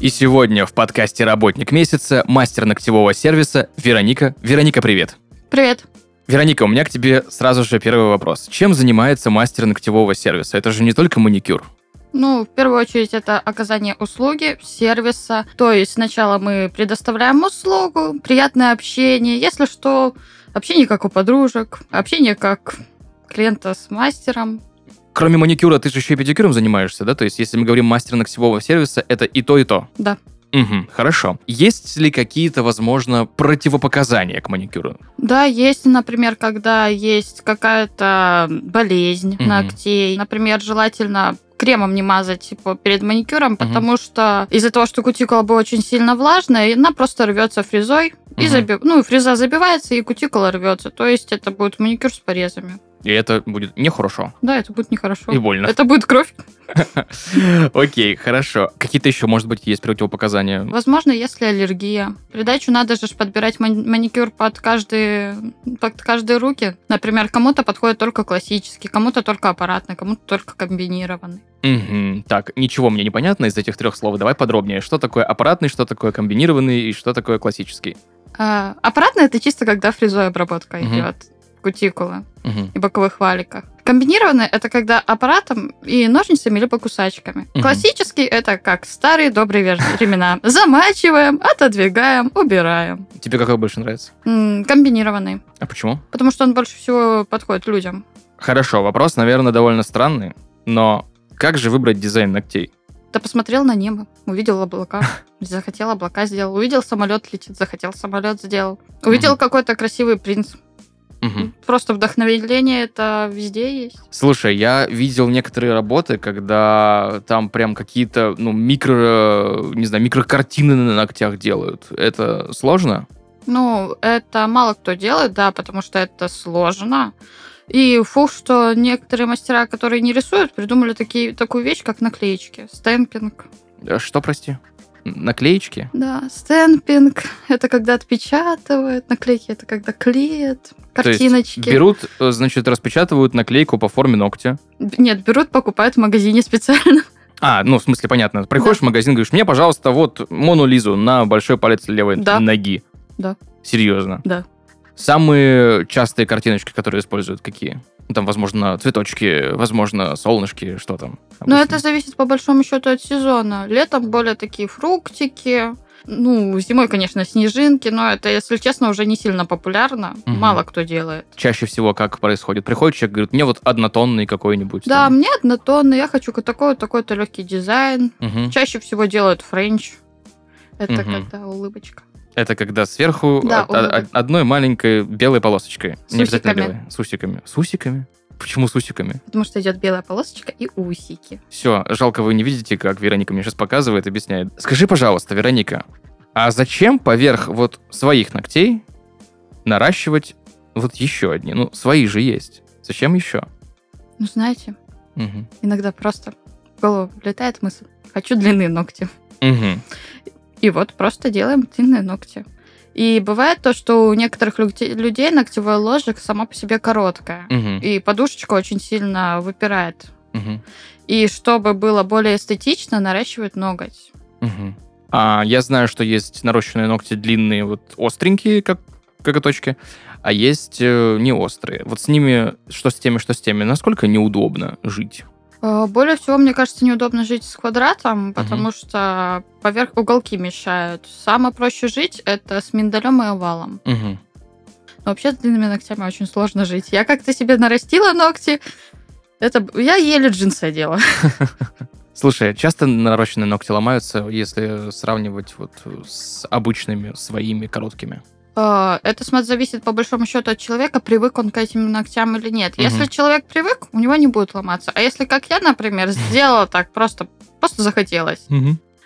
И сегодня в подкасте «Работник месяца» мастер ногтевого сервиса Вероника. Вероника, привет! Привет. Вероника, у меня к тебе сразу же первый вопрос. Чем занимается мастер ногтевого сервиса? Это же не только маникюр. Ну, в первую очередь, это оказание услуги, сервиса. То есть сначала мы предоставляем услугу, приятное общение. Если что, общение как у подружек, общение как клиента с мастером. Кроме маникюра, ты же еще и педикюром занимаешься, да? То есть, если мы говорим мастер ногтевого сервиса, это и то, и то. Да. Угу, хорошо. Есть ли какие-то, возможно, противопоказания к маникюру? Да, есть, например, когда есть какая-то болезнь Мгм. ногтей. Например, желательно кремом не мазать типа, перед маникюром, потому что из-за того, что кутикула была очень сильно влажная, она просто рвется фрезой. И Мгм. заби- Ну, и фреза забивается, и кутикула рвется. То есть это будет маникюр с порезами. И это будет нехорошо Да, это будет нехорошо. и больно. Это будет кровь. Окей, хорошо. Какие-то еще, может быть, есть противопоказания? Возможно, если аллергия. Придачу надо же подбирать мани- маникюр под каждые, под каждые руки. Например, кому-то подходит только классический, кому-то только аппаратный, кому-то только комбинированный. Мгм. Так, ничего мне не понятно из этих трех слов. Давай подробнее. Что такое аппаратный, что такое комбинированный и что такое классический? А, аппаратный это чисто когда фрезой обработка Мгм. идет кутикулы Мгм. и боковых валиках. Комбинированный это когда аппаратом и ножницами либо кусачками. Мгм. Классический это как старые добрые времена. Замачиваем, отодвигаем, убираем. Тебе какой больше нравится? М, Комбинированный. А почему? Потому что он больше всего подходит людям. Хорошо, вопрос, наверное, довольно странный, но как же выбрать дизайн ногтей? Да посмотрел на небо, увидел облака, захотел облака сделал, увидел самолет летит, захотел самолет сделал, увидел какой-то красивый принц. Мгм. Просто вдохновение это везде есть. Слушай, я видел некоторые работы, когда там прям какие-то, ну, микро, не знаю, микрокартины на ногтях делают. Это сложно? Ну, это мало кто делает, да, потому что это сложно. И фух, что некоторые мастера, которые не рисуют, придумали такие, такую вещь, как наклеечки. Стемпинг. Э, Что, прости? Наклеечки? Да, стемпинг. Это когда отпечатывают. Наклейки это когда клеят. То есть Картиночки. берут, э, значит, распечатывают наклейку по форме ногтя. Нет, берут, покупают в магазине специально. А, ну, в смысле, понятно. Приходишь в магазин, говоришь, мне, пожалуйста, вот Мону Лизу на большой палец левой Да. ноги. Да. Серьезно? Да. Самые частые картиночки, которые используют, какие? Ну, Там, возможно, цветочки, возможно, солнышки, что там? Но обычно? это зависит по большому счету от сезона. Летом более такие фруктики. Ну, зимой, конечно, снежинки, но это, если честно, уже не сильно популярно. Мгм. Мало кто делает. Чаще всего как происходит? Приходит человек, говорит, мне вот однотонный какой-нибудь. Да, там». мне однотонный, я хочу такой, такой-то легкий дизайн. Мгм. Чаще всего делают френч. Это Мгм. когда улыбочка. Это когда сверху Да, од- од- улыбок. одной маленькой белой полосочкой. С Не обязательно белой. С усиками. С усиками? Почему с усиками? Потому что идет белая полосочка и усики. Все, жалко, вы не видите, как Вероника мне сейчас показывает, объясняет. Скажи, пожалуйста, Вероника, а зачем поверх вот своих ногтей наращивать вот еще одни? Ну, свои же есть. Зачем еще? Ну, знаете, Мгм. иногда просто в голову влетает мысль. Хочу длинные ногти. Мгм. И вот просто делаем длинные ногти. И бывает то, что у некоторых люде- людей ногтевое ложик само по себе короткое. Мгм. И подушечка очень сильно выпирает. Мгм. И чтобы было более эстетично, наращивают ноготь. Мгм. А я знаю, что есть нарощенные ногти длинные, вот остренькие, как коготочки, а есть э, не острые. Вот с ними, что с теми, что с теми, насколько неудобно жить? Э, Более всего, мне кажется, неудобно жить с квадратом, потому что поверх уголки мешают. Самое проще жить это с миндалем и овалом. Мгм. Но вообще с длинными ногтями очень сложно жить. Я как-то себе нарастила ногти. Это я еле джинсы одела. Слушай, часто нарощенные ногти ломаются, если сравнивать вот с обычными своими короткими. Э, Это смотри, зависит по большому счету от человека, привык он к этим ногтям или нет. Мгм. Если человек привык, у него не будет ломаться. А если как я, например, сделала так, просто, просто захотелось.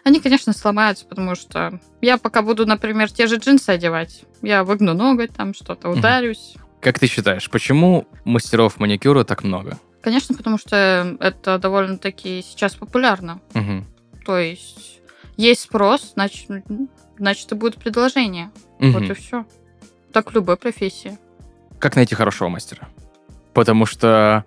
Они, конечно, сломаются, потому что я пока буду, например, те же джинсы одевать, я выгну ноготь, там что-то ударюсь. Как ты считаешь, почему мастеров маникюра так много? Конечно, потому что это довольно-таки сейчас популярно. Мгм. То есть есть спрос, значит, значит и будет предложение. Вот Мгм. и все. Так в любой профессии. Как найти хорошего мастера? Потому что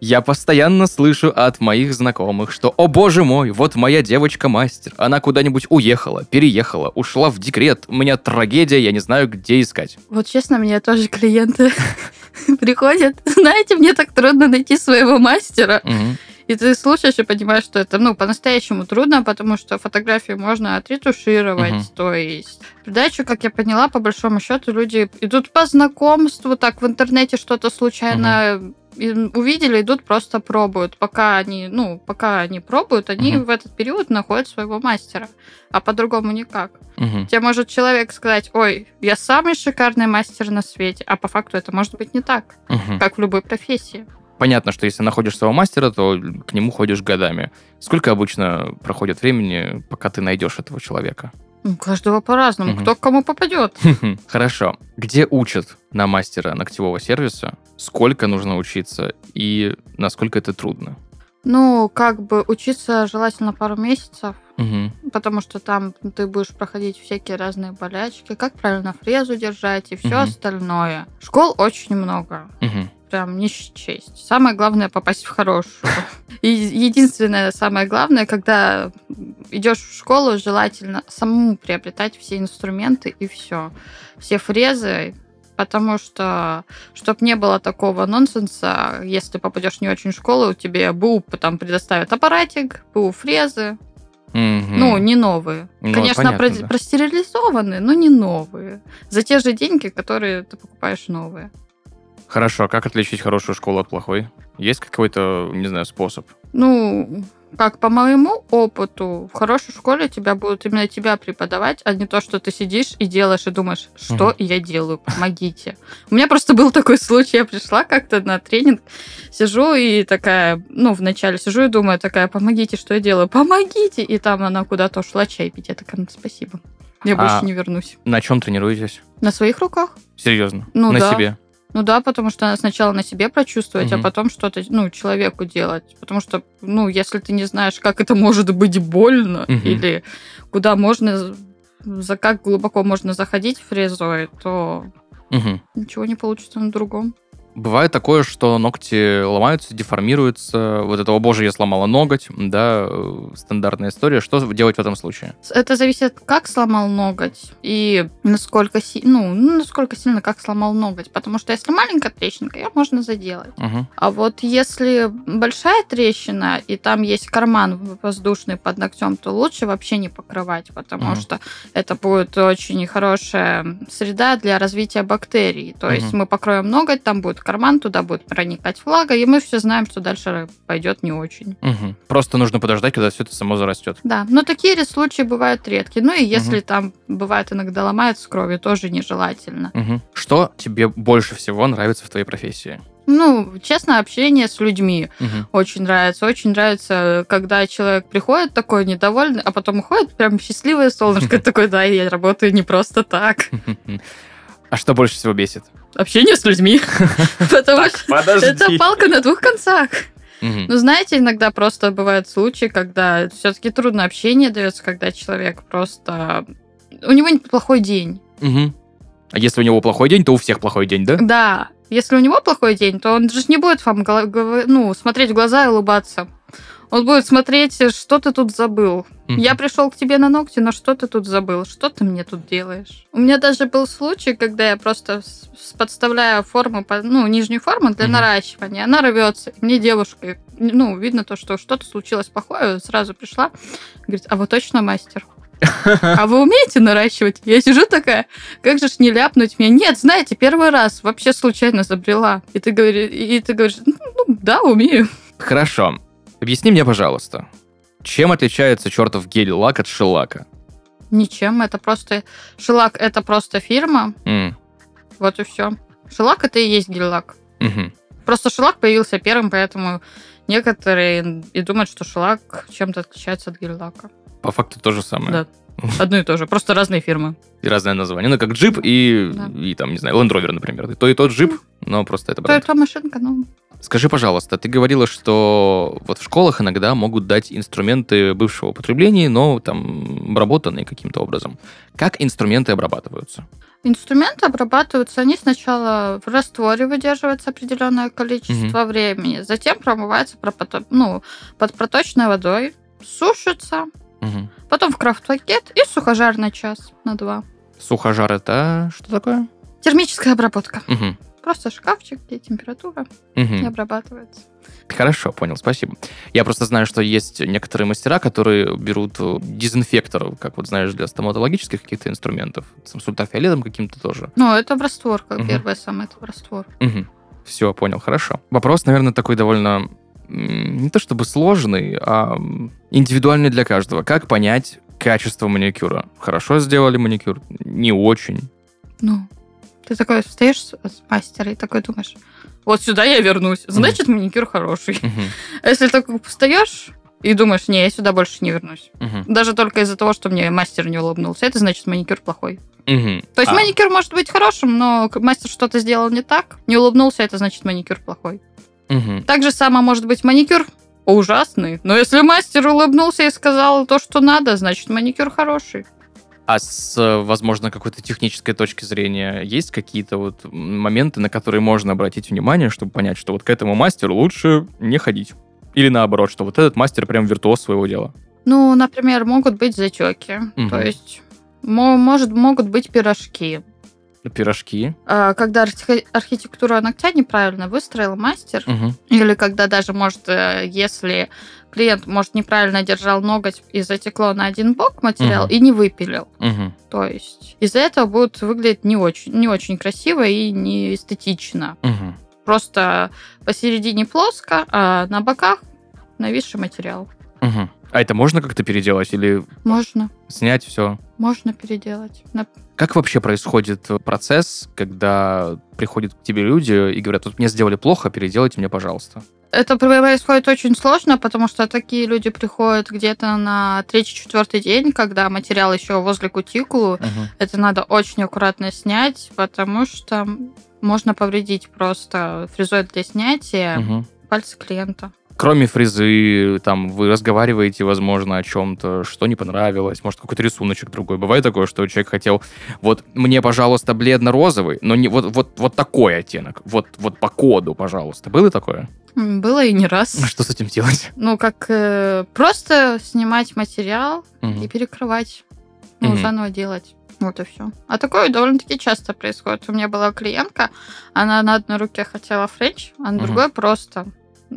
я постоянно слышу от моих знакомых, что «О боже мой, вот моя девочка-мастер, она куда-нибудь уехала, переехала, ушла в декрет, у меня трагедия, я не знаю, где искать». Вот честно, мне тоже клиенты приходят. Знаете, мне так трудно найти своего мастера. Мгм. И ты слушаешь и понимаешь, что это, ну, по-настоящему трудно, потому что фотографии можно отретушировать. Мгм. То есть придачу, как я поняла, по большому счету люди идут по знакомству, так в интернете что-то случайно и увидели, идут просто пробуют. Пока они, ну, пока они пробуют, они Мгм. в этот период находят своего мастера. А по-другому никак. Мгм. Тебе может человек сказать, ой, я самый шикарный мастер на свете, а по факту это может быть не так, Мгм. как в любой профессии. Понятно, что если находишь своего мастера, то к нему ходишь годами. Сколько обычно проходит времени, пока ты найдешь этого человека? У каждого по-разному, Мгм. кто к кому попадет. Хорошо. Где учат на мастера ногтевого сервиса? Сколько нужно учиться и насколько это трудно? Ну, как бы учиться желательно пару месяцев, Мгм. потому что там ты будешь проходить всякие разные болячки, как правильно фрезу держать и все Мгм. остальное. Школ очень много, Мгм. Прям не счесть. Самое главное попасть в хорошую. И единственное, самое главное, когда идешь в школу, желательно самому приобретать все инструменты и все. Все фрезы, потому что, чтобы не было такого нонсенса, если попадешь не очень в школу, тебе БУ там предоставят аппаратик, БУ фрезы, Мгм. ну, не новые. Ну, Конечно, понятно, про- да. простерилизованные, но не новые. За те же деньги, которые ты покупаешь новые. Хорошо, как отличить хорошую школу от плохой? Есть какой-то, не знаю, способ? Ну, как по моему опыту, в хорошей школе тебя будут именно тебя преподавать, а не то, что ты сидишь и делаешь и думаешь, что Мгм. я делаю, помогите. У меня просто был такой случай, я пришла как-то на тренинг, сижу и такая, ну, вначале сижу и думаю, такая, помогите, что я делаю, помогите. И там она куда-то ушла чай пить, я такая, «Ну, спасибо. Я А- больше не вернусь. На чем тренируетесь? На своих руках? Серьезно? Ну на да. себе? Ну да, потому что сначала на себе прочувствовать, Мгм. а потом что-то, ну, человеку делать. Потому что, ну, если ты не знаешь, как это может быть больно, Мгм. или куда можно, за как глубоко можно заходить фрезой, то Мгм. ничего не получится на другом. Бывает такое, что ногти ломаются, деформируются. Вот это, о боже, я сломала ноготь, да, э, стандартная история. Что делать в этом случае? Это зависит, как сломал ноготь и насколько, си- ну, насколько сильно как сломал ноготь. Потому что если маленькая трещинка, ее можно заделать. Мгм. А вот если большая трещина, и там есть карман воздушный под ногтем, то лучше вообще не покрывать, потому Мгм. что это будет очень хорошая среда для развития бактерий. То есть Мгм. мы покроем ноготь, там будет карман, туда будет проникать влага, и мы все знаем, что дальше пойдет не очень. Мгм. Просто нужно подождать, когда все это само зарастет. Да, но такие случаи бывают редкие. Ну и если там бывает иногда ломается кровью, тоже нежелательно. Мгм. Что тебе больше всего нравится в твоей профессии? Ну, честно, общение с людьми. Мгм. Очень нравится. Очень нравится, когда человек приходит такой недовольный, а потом уходит прям счастливое солнышко. Такой, да, я работаю не просто так. А что больше всего бесит? Общение с людьми. Потому что это палка на двух концах. Ну, знаете, иногда просто бывают случаи, когда все-таки трудно общение дается, когда человек просто... У него плохой день. А если у него плохой день, то у всех плохой день, да? Да. Если у него плохой день, то он же не будет вам ну, смотреть в глаза и улыбаться. Он будет смотреть, что ты тут забыл. Мгм. Я пришел к тебе на ногти, но что ты тут забыл? Что ты мне тут делаешь? У меня даже был случай, когда я просто подставляю форму, ну, нижнюю форму для Мгм. наращивания. Она рвется. Мне девушка, ну, видно то, что что-то случилось плохое, сразу пришла. Говорит, а вы точно мастер? А вы умеете наращивать? Я сижу такая, как же ж не ляпнуть мне? Нет, знаете, первый раз вообще случайно забрела. И ты, говори, и ты говоришь, ну, да, умею. Хорошо. Объясни мне, пожалуйста, чем отличается чертов гель-лак от шелака? Ничем, это просто... Шелак — это просто фирма, М, вот и все. Шелак — это и есть гель-лак. мгм. Просто шелак появился первым, поэтому некоторые и думают, что шелак чем-то отличается от гель-лака. По факту то же самое. Да. Одно и то же, просто разные фирмы. И разное название. Ну, как джип и, Да. и там, не знаю, Land Rover, например. И то и тот джип, но просто это То бренд. это машинка, ну, Скажи, пожалуйста, ты говорила, что вот в школах иногда могут дать инструменты бывшего употребления, но там обработанные каким-то образом. Как инструменты обрабатываются? Инструменты обрабатываются, они сначала в растворе выдерживается определенное количество времени, затем промываются пропото- ну, под проточной водой, сушатся, Мгм. потом в крафт-пакет и сухожар на час, на два. Сухожар это что такое? Термическая обработка. Мгм. Просто шкафчик, где температура Мгм. и обрабатывается. Хорошо, понял, спасибо. Я просто знаю, что есть некоторые мастера, которые берут э, дезинфектор, как вот знаешь, для стоматологических каких-то инструментов, с ультрафиолетом каким-то тоже. Ну, это в раствор, как Мгм. первое самое, это в раствор. Все, понял, хорошо. Вопрос, наверное, такой довольно не то чтобы сложный, а индивидуальный для каждого. Как понять качество маникюра? Хорошо сделали маникюр? Не очень. Ну, ты такой встаешь с мастера и такой думаешь, вот сюда я вернусь, значит, маникюр хороший. Мгм, А если такой встаешь и думаешь, не, я сюда больше не вернусь. мгм, Даже только из-за того, что мне мастер не улыбнулся, это значит маникюр плохой. мгм. То есть А, маникюр может быть хорошим, но мастер что-то сделал не так, не улыбнулся, это значит маникюр плохой. мгм. Так же само может быть маникюр ужасный, но если мастер улыбнулся и сказал то, что надо, значит маникюр хороший. А с, э, возможно, какой-то технической точки зрения есть какие-то вот моменты, на которые можно обратить внимание, чтобы понять, что вот к этому мастеру лучше не ходить? Или наоборот, что вот этот мастер прям виртуоз своего дела? Ну, например, могут быть затеки, Мгм. то есть мо- может, могут быть пирожки. Пирожки. А, Когда архи- архитектура ногтя неправильно выстроил мастер, Мгм. или когда даже, может, э, если клиент, может, неправильно держал ноготь и затекло на один бок материал Мгм. и не выпилил. Мгм. То есть из-за этого будет выглядеть не очень, не очень красиво и не эстетично. Мгм. Просто посередине плоско, а на боках нависший материал. Мгм. А это можно как-то переделать или Можно, снять все? можно переделать. Как вообще происходит процесс, когда приходят к тебе люди и говорят, вот мне сделали плохо, переделайте мне, пожалуйста? Это происходит очень сложно, потому что такие люди приходят где-то на третий-четвертый день, когда материал еще возле кутикулы. Это надо очень аккуратно снять, потому что можно повредить просто фрезой для снятия Мгм. пальцы клиента. Кроме фрезы, там, вы разговариваете, возможно, о чем-то, что не понравилось, может, какой-то рисуночек другой. Бывает такое, что человек хотел, вот, мне, пожалуйста, бледно-розовый, но не вот, вот, вот такой оттенок, вот, вот по коду, пожалуйста. Было такое? Было и не раз. Что с этим делать? Ну, как э, просто снимать материал Мгм. и перекрывать, ну, Мгм. заново делать. Вот и все. А такое довольно-таки часто происходит. У меня была клиентка, она на одной руке хотела френч, а на Мгм. другой просто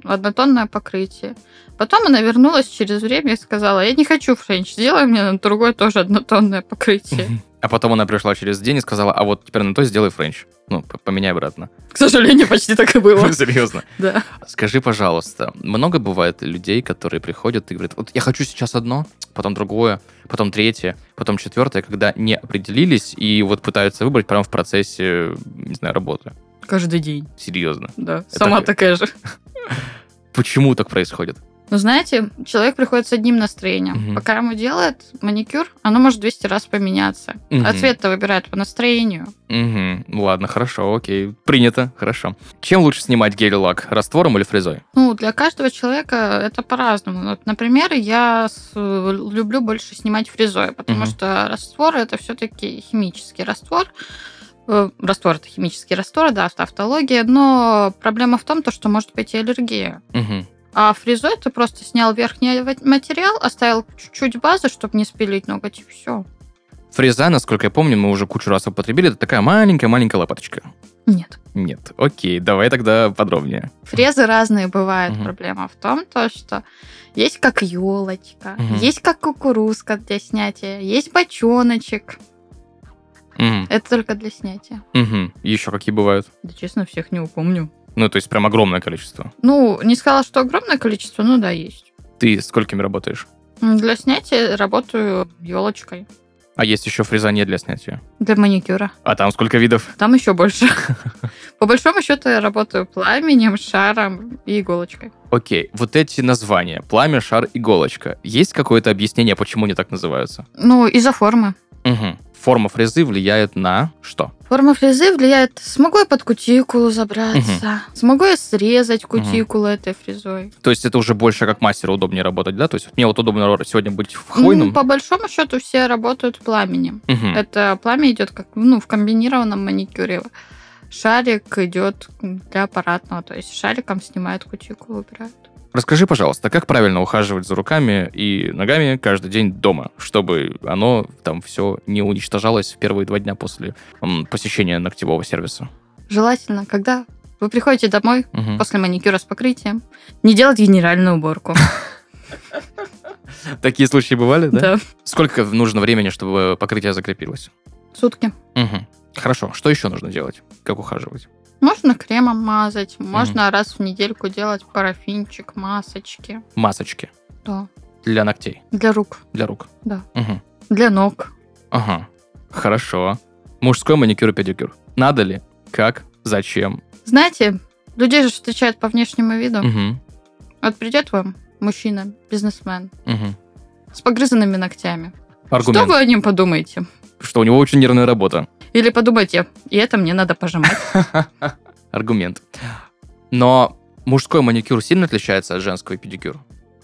однотонное покрытие. Потом она вернулась через время и сказала, я не хочу френч, сделай мне на другой тоже однотонное покрытие. А потом она пришла через день и сказала, а вот теперь на то сделай френч. Ну, поменяй обратно. К сожалению, почти так и было. Серьезно. Да. Скажи, пожалуйста, много бывает людей, которые приходят и говорят, вот я хочу сейчас одно, потом другое, потом третье, потом четвертое, когда не определились и вот пытаются выбрать прямо в процессе, не знаю, работы. Каждый день. Серьезно. Да. Это Сама такая же. Почему так происходит? Ну, знаете, человек приходит с одним настроением. Мгм. Пока ему делает маникюр, оно может 200 раз поменяться. Мгм. А цвет-то выбирает по настроению. Угу. Ладно, хорошо, окей. Принято, хорошо. Чем лучше снимать гель-лак? Раствором или фрезой? Ну, для каждого человека это по-разному. Вот, например, я с- люблю больше снимать фрезой, потому Мгм. что раствор это все-таки химический раствор. Э, Раствор это химический раствор, да, автология, но проблема в том, то, что может быть и аллергия. Угу. А фрезой ты просто снял верхний материал, оставил чуть-чуть базы, чтобы не спилить ноготь, и все. Фреза, насколько я помню, мы уже кучу раз употребили, это такая маленькая-маленькая лопаточка. Нет. Нет, окей, давай тогда подробнее. Фрезы разные бывают. Мгм. Проблема в том, то, что есть как елочка, Мгм. есть как кукурузка для снятия, есть бочоночек. Угу. Это только для снятия. Угу. Еще какие бывают? Да, честно, всех не упомню. Ну, то есть прям огромное количество. Ну, не сказала, что огромное количество, но да, есть. Ты сколькими работаешь? Для снятия работаю елочкой. А есть еще фрезание для снятия. Для маникюра. А там сколько видов? Там еще больше. По большому счету я работаю пламенем, шаром и иголочкой. Окей, вот эти названия, пламя, шар, иголочка, есть какое-то объяснение, почему они так называются? Ну, из-за формы. Угу. Форма фрезы влияет на что? Форма фрезы влияет, смогу я под кутикулу забраться, смогу я срезать кутикулу этой фрезой. То есть это уже больше как мастеру удобнее работать, да? То есть мне вот удобно сегодня быть в Ну, хвойном. по большому счету все работают пламенем. Мгм. Это пламя идет как ну, в комбинированном маникюре. Шарик идет для аппаратного, то есть шариком снимают кутикулу, убирают. Расскажи, пожалуйста, как правильно ухаживать за руками и ногами каждый день дома, чтобы оно там все не уничтожалось в первые два дня после м, посещения ногтевого сервиса? Желательно, когда вы приходите домой Мгм. после маникюра с покрытием, не делать генеральную уборку. Такие случаи бывали, да? Да. Сколько нужно времени, чтобы покрытие закрепилось? Сутки. Хорошо. Что еще нужно делать? Как ухаживать? Можно кремом мазать, можно раз в недельку делать парафинчик, масочки. Масочки Да. для ногтей, Для рук, для рук. Да. Мгм. для ног. Ага. Хорошо. Мужской маникюр и педикюр. Надо ли? Как? Зачем? Знаете, людей же встречают по внешнему виду. Мгм. Вот придет вам мужчина, бизнесмен, Мгм. с погрызанными ногтями. Аргумент. Что вы о нем подумаете? Что у него очень нервная работа. Или подумайте, и это мне надо пожимать. Аргумент. Но мужской маникюр сильно отличается от женского и педикюр?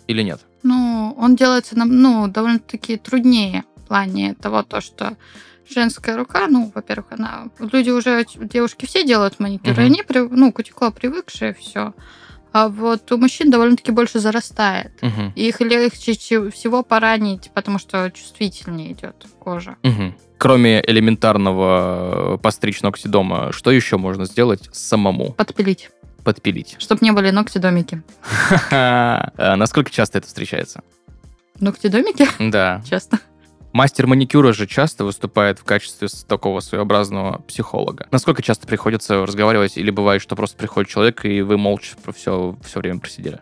Или нет? Ну, он делается нам, ну, довольно-таки труднее в плане того, то, что женская рука, ну, во-первых, она... Люди уже, девушки все делают маникюр, и Мгм. они, ну, кутикула привыкшие, все. А вот у мужчин довольно-таки больше зарастает. И их легче че- всего поранить, потому что чувствительнее идет кожа. Мгм. Кроме элементарного э, постричь ногти дома, что еще можно сделать самому? Подпилить, Подпилить. чтобы не были ногти-домики. А Насколько часто это встречается? Ногти-домики? Да. Часто. Мастер маникюра же часто выступает в качестве такого своеобразного психолога. Насколько часто приходится разговаривать, или бывает, что просто приходит человек, и вы молча все, все время просидели?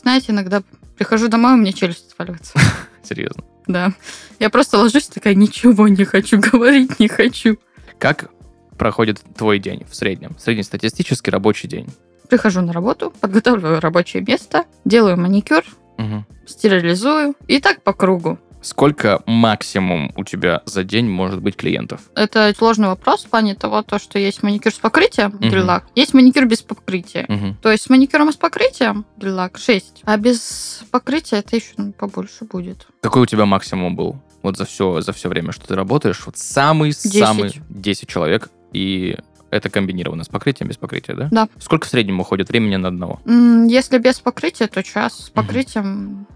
Знаете, иногда прихожу домой, у меня челюсть отваливается. Серьезно. Да. Я просто ложусь такая, ничего не хочу говорить, не хочу. Как проходит твой день в среднем? Среднестатистический рабочий день. Прихожу на работу, подготавливаю рабочее место, делаю маникюр, Мгм. стерилизую. И так по кругу. Сколько максимум у тебя за день может быть клиентов? Это сложный вопрос в плане того, то, что есть маникюр с покрытием, гель-лак, есть маникюр без покрытия. Мгм. То есть с маникюром и с покрытием гель-лак 6, а без покрытия это еще ну, побольше будет. Какой у тебя максимум был? Вот за все, за все время, что ты работаешь, вот самый-самый 10 человек, и это комбинировано с покрытием, без покрытия, да? Да. Сколько в среднем уходит времени на одного? Если без покрытия, то час. С покрытием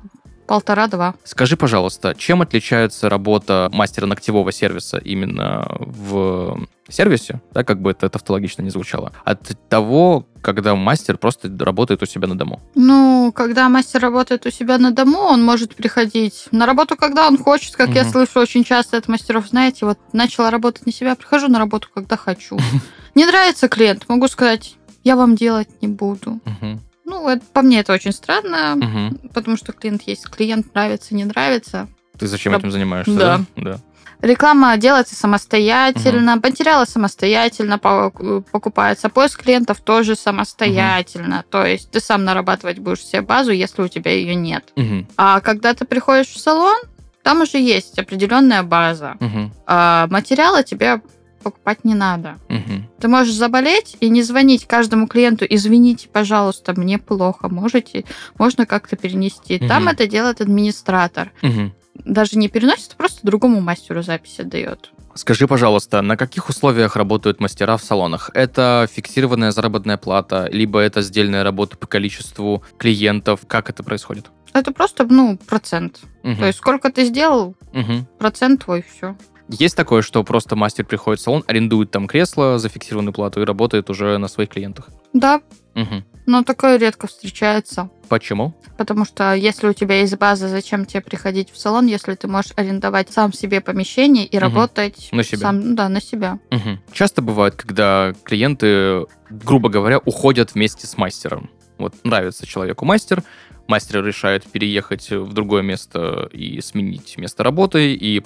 полтора-два. Скажи, пожалуйста, чем отличается работа мастера ногтевого сервиса именно в сервисе, да, как бы это тавтологично не звучало, от того, когда мастер просто работает у себя на дому? Ну, когда мастер работает у себя на дому, он может приходить на работу, когда он хочет, как я Мгм. слышу очень часто от мастеров. Знаете, вот начала работать на себя, прихожу на работу, когда хочу. Не нравится клиент, могу сказать, я вам делать не буду. Мгм. Ну, это- по мне это очень странно, Мгм. потому что клиент есть клиент, нравится, не нравится. Ты зачем Раб- этим занимаешься? Да. Да. Реклама делается самостоятельно, материалы самостоятельно по- покупаются, поиск клиентов тоже самостоятельно. То есть ты сам нарабатывать будешь себе базу, если у тебя ее нет. Мгм. А когда ты приходишь в салон, там уже есть определенная база. Мгм. А материалы тебе покупать не надо. Мгм. Ты можешь заболеть и не звонить каждому клиенту, извините, пожалуйста, мне плохо, можете, можно как-то перенести. Там Мгм. это делает администратор. Мгм. Даже не переносит, а просто другому мастеру запись отдает. Скажи, пожалуйста, на каких условиях работают мастера в салонах? Это фиксированная заработная плата, либо это сдельная работа по количеству клиентов? Как это происходит? Это просто, ну, процент. Мгм. То есть сколько ты сделал, Мгм. процент твой, все. Есть такое, что просто мастер приходит в салон, арендует там кресло за фиксированную плату и работает уже на своих клиентах? Да, Мгм. но такое редко встречается. Почему? Потому что если у тебя есть база, зачем тебе приходить в салон, если ты можешь арендовать сам себе помещение и Мгм. работать На себя. сам, да, на себя. Мгм. Часто бывает, когда клиенты, грубо говоря, уходят вместе с мастером. Вот нравится человеку мастер, мастер решает переехать в другое место и сменить место работы, и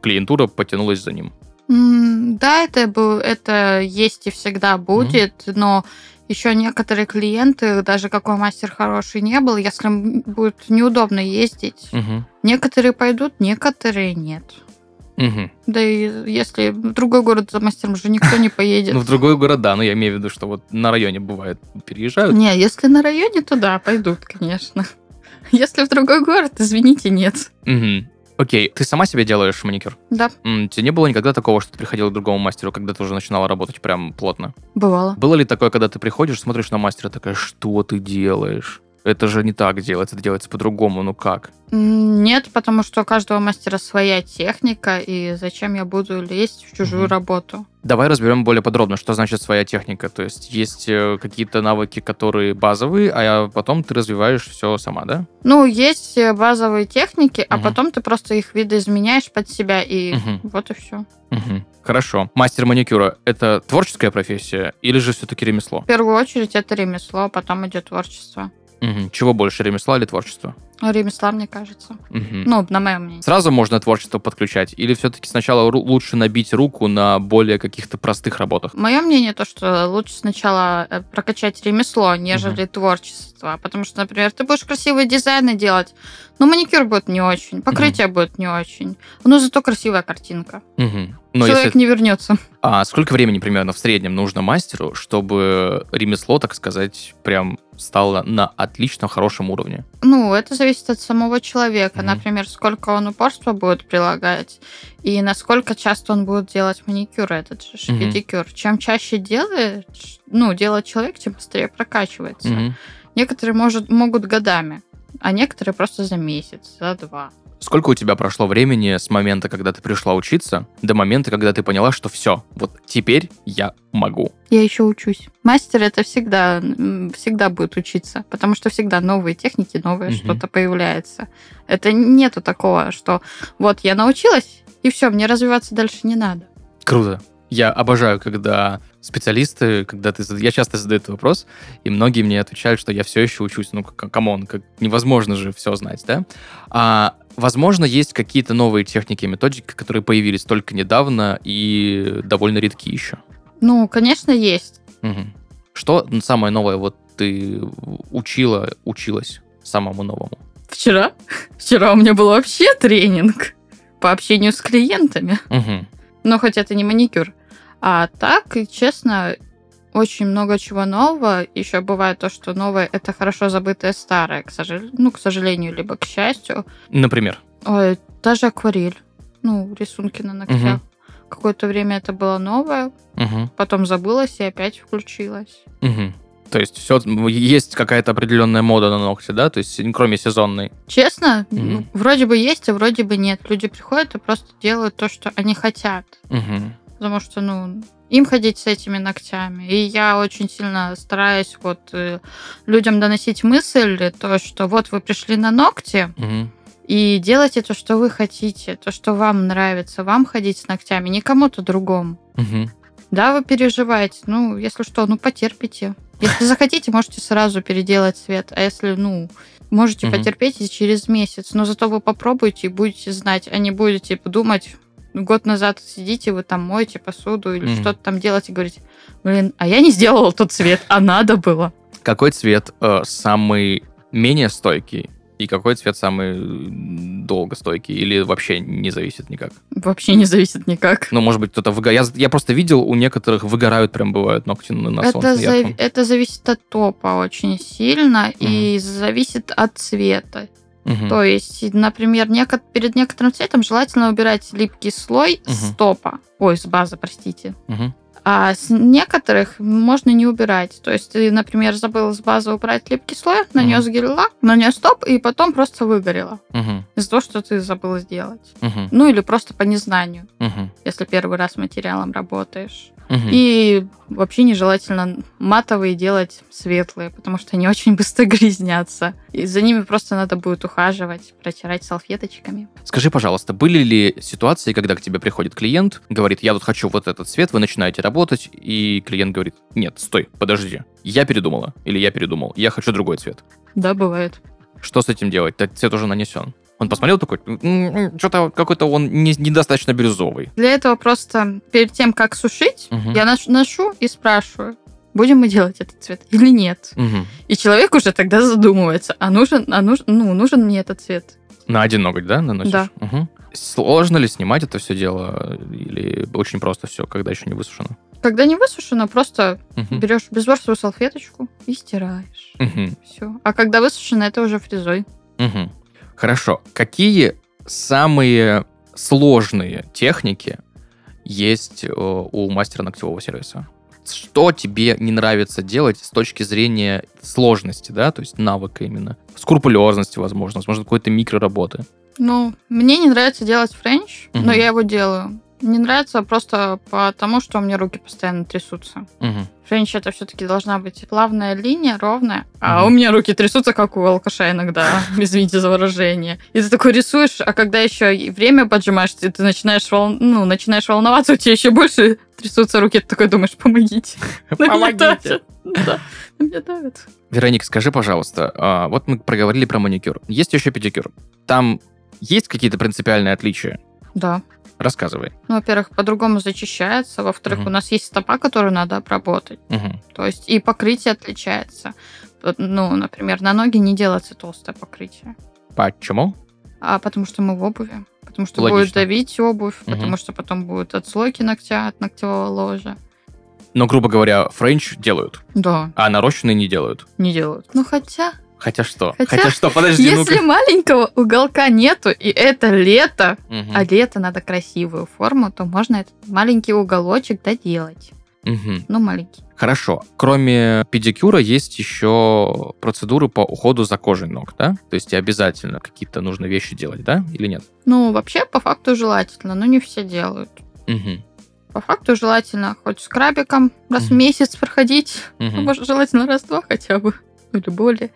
клиентура потянулась за ним. Да, это, бу- это есть и всегда будет, но еще некоторые клиенты, даже какой мастер хороший не был, если будет неудобно ездить, Мгм. некоторые пойдут, некоторые нет. Мгм. Да и если в другой город за мастером же никто не поедет. Ну, в другой город, да, но я имею в виду, что вот на районе бывает переезжают. Не, если на районе, то да, пойдут, конечно. Если в другой город, извините, нет. Окей, ты сама себе делаешь маникюр? Да, М, тебе не было никогда такого, что ты приходила к другому мастеру, когда ты уже начинала работать прям плотно? бывало. Было ли такое, когда ты приходишь, смотришь на мастера, такая, что ты делаешь? Это же не так делается, это делается по-другому, ну как? Нет, потому что у каждого мастера своя техника, и зачем я буду лезть в чужую Мгм. работу? Давай разберем более подробно, что значит своя техника. То есть есть э, какие-то навыки, которые базовые, а потом ты развиваешь все сама, да? Ну, есть э, базовые техники, а Мгм. потом ты просто их видоизменяешь под себя, и Мгм. вот и все. Мгм. Хорошо. Мастер маникюра — это творческая профессия или же все-таки ремесло? В первую очередь это ремесло, а потом идет творчество. Мгм. Чего больше, ремесла или творчества? Ремесла, мне кажется. Мгм. Ну, на моем мнении. Сразу можно творчество подключать? Или все-таки сначала лучше набить руку на более каких-то простых работах? Мое мнение то, что лучше сначала э, прокачать ремесло, нежели творчество. Потому что, например, ты будешь красивые дизайны делать, но маникюр будет не очень, покрытие будет не очень. Но зато красивая картинка. Мгм. Но Человек если... не вернется. А сколько времени примерно в среднем нужно мастеру, чтобы ремесло, так сказать, прям стало на отличном, хорошем уровне? Ну, это зависит от самого человека. Мгм. Например, сколько он упорства будет прилагать и насколько часто он будет делать маникюр, этот же Мгм. педикюр. Чем чаще делаешь, ну, делает человек, тем быстрее прокачивается. Мгм. Некоторые может, могут годами, а некоторые просто за месяц, за два. Сколько у тебя прошло времени с момента, когда ты пришла учиться, до момента, когда ты поняла, что все, вот теперь я могу? Я еще учусь. Мастер это всегда, всегда будет учиться, потому что всегда новые техники, новое Мгм. что-то появляется. Это нету такого, что вот я научилась, и все, мне развиваться дальше не надо. Круто. Я обожаю, когда специалисты, когда ты... Я часто задаю этот вопрос, и многие мне отвечают, что я все еще учусь. Ну, come on, как невозможно же все знать, да? А, возможно, есть какие-то новые техники и методики, которые появились только недавно и довольно редки еще. Ну, конечно, есть. Мгм. Что самое новое вот ты учила, училась самому новому? Вчера? Вчера у меня был вообще тренинг по общению с клиентами. Мгм. Но хоть это не маникюр. А так, честно, очень много чего нового. Еще бывает то, что новое это хорошо забытое старое, к сожалению, ну, к сожалению, либо к счастью. Например. Ой, даже акварель. Ну, рисунки на ногтях. Какое-то время это было новое, Мгм. потом забылось и опять включилось. Мгм. То есть все, есть какая-то определенная мода на ногти, да? То есть кроме сезонной. Честно, Мгм. ну, вроде бы есть, а вроде бы нет. Люди приходят и просто делают то, что они хотят. Мгм. Потому что, ну, им ходить с этими ногтями. И я очень сильно стараюсь вот э, людям доносить мысль, то, что вот вы пришли на ногти, Мгм. и делайте то, что вы хотите, то, что вам нравится, вам ходить с ногтями, не кому-то другому. Мгм. Да, вы переживаете, ну, если что, ну, потерпите. Если захотите, можете сразу переделать цвет, а если, ну, можете Мгм. потерпеть и через месяц, но зато вы попробуйте и будете знать, а не будете думать, год назад сидите, вы там моете посуду или Мгм. что-то там делаете, говорите, блин, а я не сделала тот цвет, а надо было. Какой цвет э, самый менее стойкий и какой цвет самый м, долгостойкий? Или вообще не зависит никак? Вообще не зависит никак. Ну, может быть, кто-то выгорает. Я, я просто видел, у некоторых выгорают прям бывают ногти на, на солнце Это, ярком. это зависит от топа очень сильно и зависит от цвета. Мгм. То есть, например, неко- перед некоторым цветом желательно убирать липкий слой с Мгм. топа. Ой, с базы, простите. Мгм. А с некоторых можно не убирать. То есть ты, например, забыл с базы убрать липкий слой, нанес гель-лак, нанес топ, и потом просто выгорело. Мгм. Из-за того, что ты забыл сделать. Мгм. Ну или просто по незнанию, Мгм. если первый раз с материалом работаешь. Мгм. И вообще нежелательно матовые делать светлые, потому что они очень быстро грязнятся. И за ними просто надо будет ухаживать, протирать салфеточками. Скажи, пожалуйста, были ли ситуации, когда к тебе приходит клиент, говорит, я тут хочу вот этот цвет, вы начинаете работать, и клиент говорит, нет, стой, подожди, я передумала, или я передумал, я хочу другой цвет. Да, бывает. Что с этим делать? Цвет уже нанесен. Он посмотрел такой, что-то какой-то он не- недостаточно бирюзовый. Для этого просто перед тем, как сушить, Мгм. я нош- ношу и спрашиваю, будем мы делать этот цвет или нет. Мгм. И человек уже тогда задумывается, а нужен, а нужен, ну, нужен мне этот цвет. На один ноготь, да, наносишь? Да. Мгм. Сложно ли снимать это все дело? Или очень просто все, когда еще не высушено? Когда не высушено, просто Мгм. берешь безворсовую салфеточку и стираешь. Мгм. Все. А когда высушено, это уже фрезой. Мгм. Хорошо. Какие самые сложные техники есть э, у мастера ногтевого сервиса? Что тебе не нравится делать с точки зрения сложности, да, то есть навыка именно, скрупулезности, возможно, возможно, какой-то микроработы. Ну, мне не нравится делать френч, но Мгм. я его делаю. Не нравится просто потому, что у меня руки постоянно трясутся. Мгм. Френч это все-таки должна быть плавная линия, ровная. А Мгм. у меня руки трясутся, как у алкаша иногда, извините за выражение. И ты такой рисуешь, а когда еще время поджимает, ты, ты начинаешь, вол... ну, начинаешь волноваться, у тебя еще больше трясутся руки, ты такой думаешь, помогите. Давят. Да, на меня давят. Вероник, скажи, пожалуйста, а, вот мы проговорили про маникюр. Есть еще педикюр. Там есть какие-то принципиальные отличия? Да. Рассказывай. Ну, во-первых, по-другому зачищается. Во-вторых, Мгм. у нас есть стопа, которую надо обработать. Мгм. То есть и покрытие отличается. Ну, например, на ноги не делается толстое покрытие. Почему? А потому что мы в обуви. Потому что Логично. будет давить обувь, Мгм. потому что потом будут отслойки ногтя от ногтевого ложа. Но, грубо говоря, френч делают, Да, а нарощенные не делают. не делают. Ну хотя, Хотя что? Хотя, что? Подожди, если маленького уголка нету, и это лето, Мгм. а лето надо красивую форму, то можно этот маленький уголочек доделать. Мгм. Ну, маленький. Хорошо. Кроме педикюра есть еще процедуры по уходу за кожей ног, да? То есть обязательно какие-то нужно вещи делать, да? Или нет? Ну, вообще, по факту желательно, но не все делают. Мгм. По факту желательно хоть с крабиком раз в Мгм. месяц проходить, Мгм. ну, желательно раз-два хотя бы, ну, или более.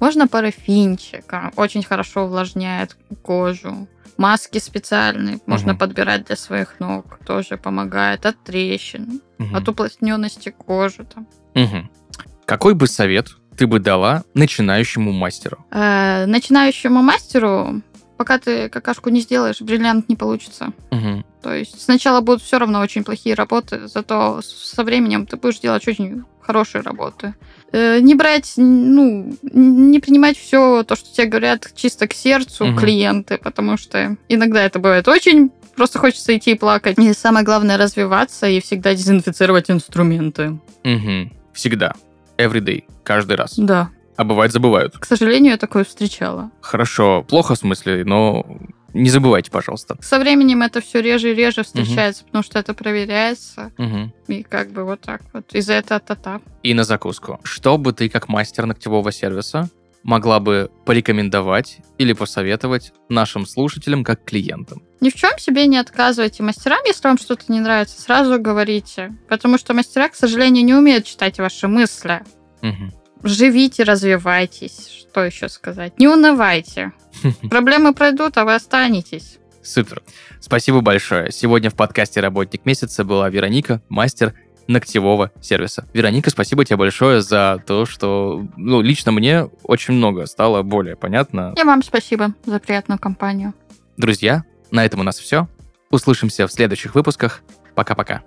Можно парафинчика, очень хорошо увлажняет кожу. Маски специальные можно Мгм. подбирать для своих ног, тоже помогает от трещин, Мгм. от уплотненности кожи. Там. Мгм. Какой бы совет ты бы дала начинающему мастеру? Э, начинающему мастеру, пока ты какашку не сделаешь, бриллиант не получится. Мгм. То есть сначала будут все равно очень плохие работы, зато со временем ты будешь делать очень хорошие работы. Э, Не брать, ну, не принимать все то, что тебе говорят чисто к сердцу Мгм. клиенты, потому что иногда это бывает очень просто хочется идти и плакать. И самое главное развиваться и всегда дезинфицировать инструменты. Мгм. Всегда. Every day. Каждый раз. Да, А бывает забывают. к сожалению, я такое встречала. Хорошо. Плохо в смысле, но не забывайте, пожалуйста. Со временем это все реже и реже встречается, потому что это проверяется. Мгм. И как бы вот так вот. И за это та-та. И на закуску. Что бы ты, как мастер ногтевого сервиса, могла бы порекомендовать или посоветовать нашим слушателям как клиентам? Ни в чем себе не отказывайте мастерам, если вам что-то не нравится, сразу говорите. Потому что мастера, к сожалению, не умеют читать ваши мысли. Мгм. Живите, развивайтесь. Что еще сказать? Не унывайте. Проблемы пройдут, а вы останетесь. Супер. Спасибо большое. Сегодня в подкасте «Работник месяца» была Вероника, мастер ногтевого сервиса. Вероника, спасибо тебе большое за то, что ну, лично мне очень много стало более понятно. И вам спасибо за приятную компанию. Друзья, на этом у нас все. Услышимся в следующих выпусках. Пока-пока.